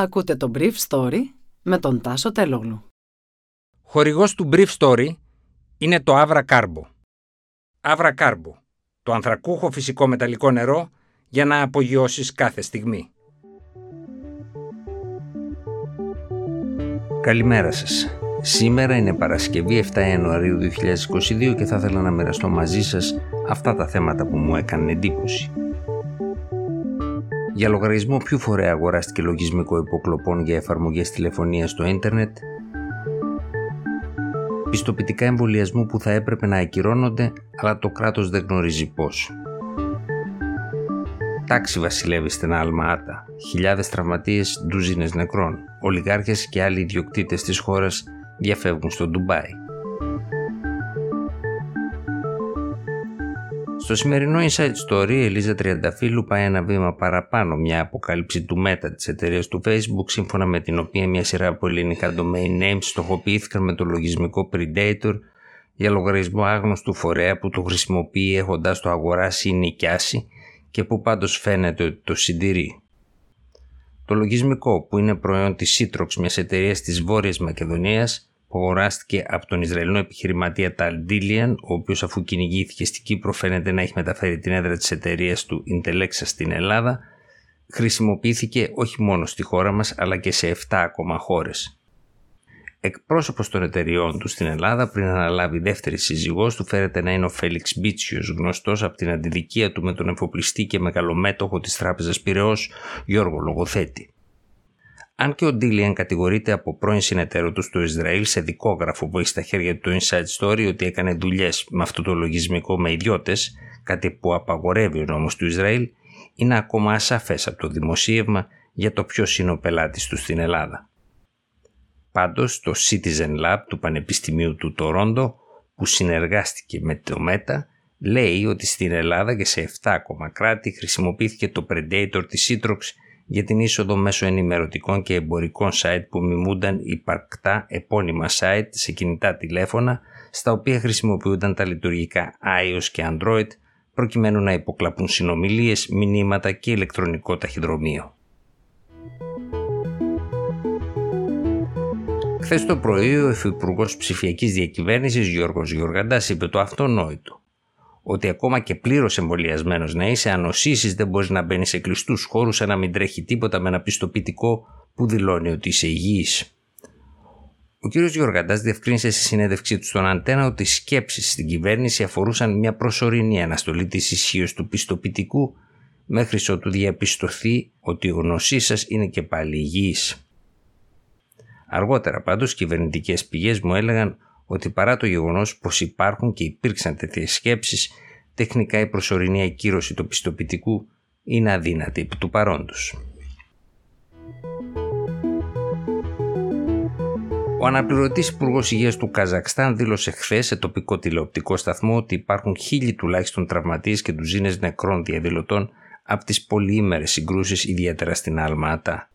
Ακούτε το Brief Story με τον Τάσο Τελόγλου. Χορηγός του Brief Story είναι το Avra Carbo. Avra Carbo, το ανθρακούχο φυσικό μεταλλικό νερό για να απογειώσεις κάθε στιγμή. Καλημέρα σας. Σήμερα είναι Παρασκευή 7 Ιανουαρίου 2022 και θα ήθελα να μοιραστώ μαζί σας αυτά τα θέματα που μου έκαναν εντύπωση. Για λογαριασμό ποιου φορέα αγοράστηκε λογισμικό υποκλοπών για εφαρμογές τηλεφωνίας στο ίντερνετ, πιστοποιητικά εμβολιασμού που θα έπρεπε να ακυρώνονται, αλλά το κράτος δεν γνωρίζει πώς. Τάξη βασιλεύει στην Αλμαάτα, χιλιάδες τραυματίες, ντουζίνες νεκρών, ολιγάρχες και άλλοι ιδιοκτήτες της χώρας διαφεύγουν στο Ντουμπάι. Στο σημερινό Inside Story, η Ελίζα Τριανταφύλου πάει ένα βήμα παραπάνω μια αποκάλυψη του Meta της εταιρείας του Facebook, σύμφωνα με την οποία μια σειρά από ελληνικά domain names στοχοποιήθηκαν με το λογισμικό Predator για λογαριασμό άγνωστου φορέα που το χρησιμοποιεί έχοντας το αγοράσει ή νοικιάσει και που πάντως φαίνεται ότι το συντηρεί. Το λογισμικό που είναι προϊόν της Citrox μιας εταιρείας της Βόρειας Μακεδονίας που αγοράστηκε από τον Ισραηλινό επιχειρηματία Ταλ Ντίλιαν, ο οποίος αφού κυνηγήθηκε στην Κύπρο φαίνεται να έχει μεταφέρει την έδρα της εταιρείας του Intelexa στην Ελλάδα, χρησιμοποιήθηκε όχι μόνο στη χώρα μας αλλά και σε 7 ακόμα χώρες. Εκπρόσωπος των εταιριών του στην Ελλάδα, πριν αναλάβει δεύτερη σύζυγός του, φέρεται να είναι ο Φέληξ Μπίτσιος, γνωστός από την αντιδικία του με τον εφοπλιστή και μεγαλομέτωχο της Τράπεζας Πυραιός Γιώργο Λογοθέτη. Αν και ο Ντίλιαν κατηγορείται από πρώην συνεταίρο του στο Ισραήλ σε δικόγραφο που έχει στα χέρια του Inside Story ότι έκανε δουλειές με αυτό το λογισμικό με ιδιώτες, κάτι που απαγορεύει ο νόμος του Ισραήλ, είναι ακόμα ασαφές από το δημοσίευμα για το ποιος είναι ο πελάτης του στην Ελλάδα. Πάντως, το Citizen Lab του Πανεπιστημίου του Τορόντο, που συνεργάστηκε με το ΜΕΤΑ, λέει ότι στην Ελλάδα και σε 7 ακόμα κράτη χρησιμοποιήθηκε το Predator της Citrox για την είσοδο μέσω ενημερωτικών και εμπορικών site που μιμούνταν υπαρκτά επώνυμα site σε κινητά τηλέφωνα στα οποία χρησιμοποιούνταν τα λειτουργικά iOS και Android προκειμένου να υποκλαπούν συνομιλίες, μηνύματα και ηλεκτρονικό ταχυδρομείο. Χθες το πρωί, ο Υφυπουργός Ψηφιακής Διακυβέρνησης Γιώργος Γιωργαντά είπε το αυτονόητο ότι ακόμα και πλήρως εμβολιασμένος να είσαι, αν δεν μπορεί να μπαίνει σε κλειστούς χώρους, σαν να μην τρέχει τίποτα με ένα πιστοποιητικό που δηλώνει ότι είσαι υγιής. Ο κ. Γιωργαντά διευκρίνησε στη συνέντευξή του στον Αντένα ότι οι σκέψεις στην κυβέρνηση αφορούσαν μια προσωρινή αναστολή της ισχύως του πιστοποιητικού μέχρι ότου διαπιστωθεί ότι η γνωσή σας είναι και πάλι υγιής. Αργότερα πάντως κυβερνητικές πηγές μου έλεγαν ότι παρά το γεγονός πως υπάρχουν και υπήρξαν τέτοιες σκέψεις, τεχνικά η προσωρινή ακύρωση του πιστοποιητικού είναι αδύνατη επί του παρόντος. Ο αναπληρωτής υπουργός Υγείας του Καζακστάν δήλωσε χθες σε τοπικό τηλεοπτικό σταθμό ότι υπάρχουν χίλιοι τουλάχιστον τραυματίες και ντουζίνες νεκρών διαδηλωτών από τις πολυήμερες συγκρούσεις ιδιαίτερα στην Αλμάτα.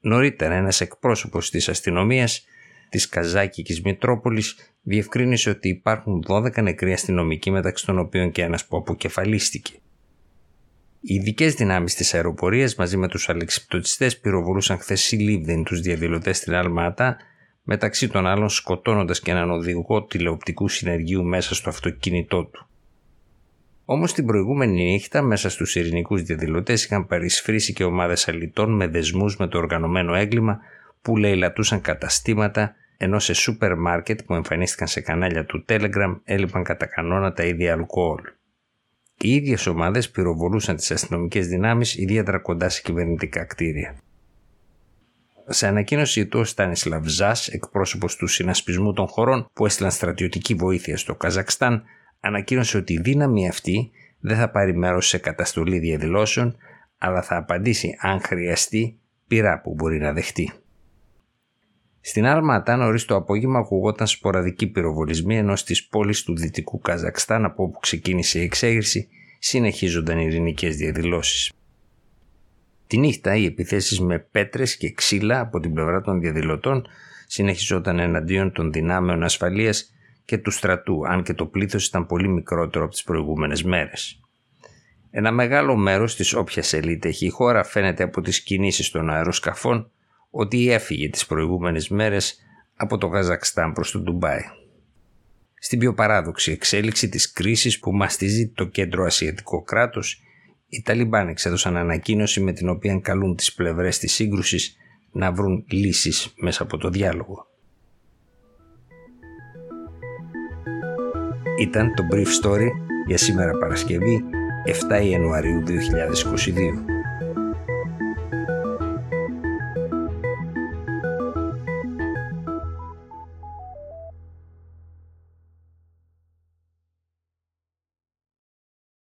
Νωρίτερα ένας εκπρόσωπος της αστυνομίας της Καζάκικης Μητρόπολης διευκρίνησε ότι υπάρχουν 12 νεκροί αστυνομικοί μεταξύ των οποίων και ένας που αποκεφαλίστηκε. Οι ειδικές δυνάμεις της αεροπορίας μαζί με τους αλεξιπτωτιστές πυροβολούσαν χθες συλλήβδιν τους διαδηλωτές στην Αλμάτα, μεταξύ των άλλων σκοτώνοντας και έναν οδηγό τηλεοπτικού συνεργείου μέσα στο αυτοκίνητό του. Όμως την προηγούμενη νύχτα, μέσα στους ειρηνικούς διαδηλωτές είχαν παρισφρήσει και ομάδες αλητών με δεσμούς με το οργανωμένο έγκλημα που λαιλατούσαν καταστήματα ενώ σε σούπερ μάρκετ που εμφανίστηκαν σε κανάλια του Telegram έλειπαν κατά κανόνα τα ίδια αλκοόλ. Οι ίδιες ομάδες πυροβολούσαν τις αστυνομικές δυνάμεις ιδιαίτερα κοντά σε κυβερνητικά κτίρια. Σε ανακοίνωση του, ο Στάνισλαβ Ζάς, εκπρόσωπος του συνασπισμού των χωρών που έστειλαν στρατιωτική βοήθεια στο Καζακστάν, ανακοίνωσε ότι η δύναμη αυτή δεν θα πάρει μέρος σε καταστολή διαδηλώσεων, αλλά θα απαντήσει αν χρειαστεί πειρά που μπορεί να δεχτεί. Στην Αλματά νωρίς το απόγευμα ακουγόταν σποραδική πυροβολισμή ενώ στι πόλει του δυτικού Καζακστάν από όπου ξεκίνησε η εξέγερση συνεχίζονταν ειρηνικές διαδηλώσεις. Τη νύχτα οι επιθέσεις με πέτρες και ξύλα από την πλευρά των διαδηλωτών συνεχιζόταν εναντίον των δυνάμεων ασφαλείας και του στρατού, αν και το πλήθος ήταν πολύ μικρότερο από τις προηγούμενες μέρες. Ένα μεγάλο μέρος της όποιας ελίτ έχει η χώρα φαίνεται από τις κινήσεις των αεροσκαφών ότι έφυγε τις προηγούμενες μέρες από το Καζακστάν προς το Ντουμπάι. Στην πιο παράδοξη εξέλιξη της κρίσης που μαστίζει το κέντρο ασιατικό κράτος, οι Ταλιμπάν εξέδωσαν ανακοίνωση με την οποία καλούν τις πλευρές της σύγκρουσης να βρουν λύσεις μέσα από το διάλογο. Ήταν το Brief Story για σήμερα Παρασκευή 7 Ιανουαρίου 2022.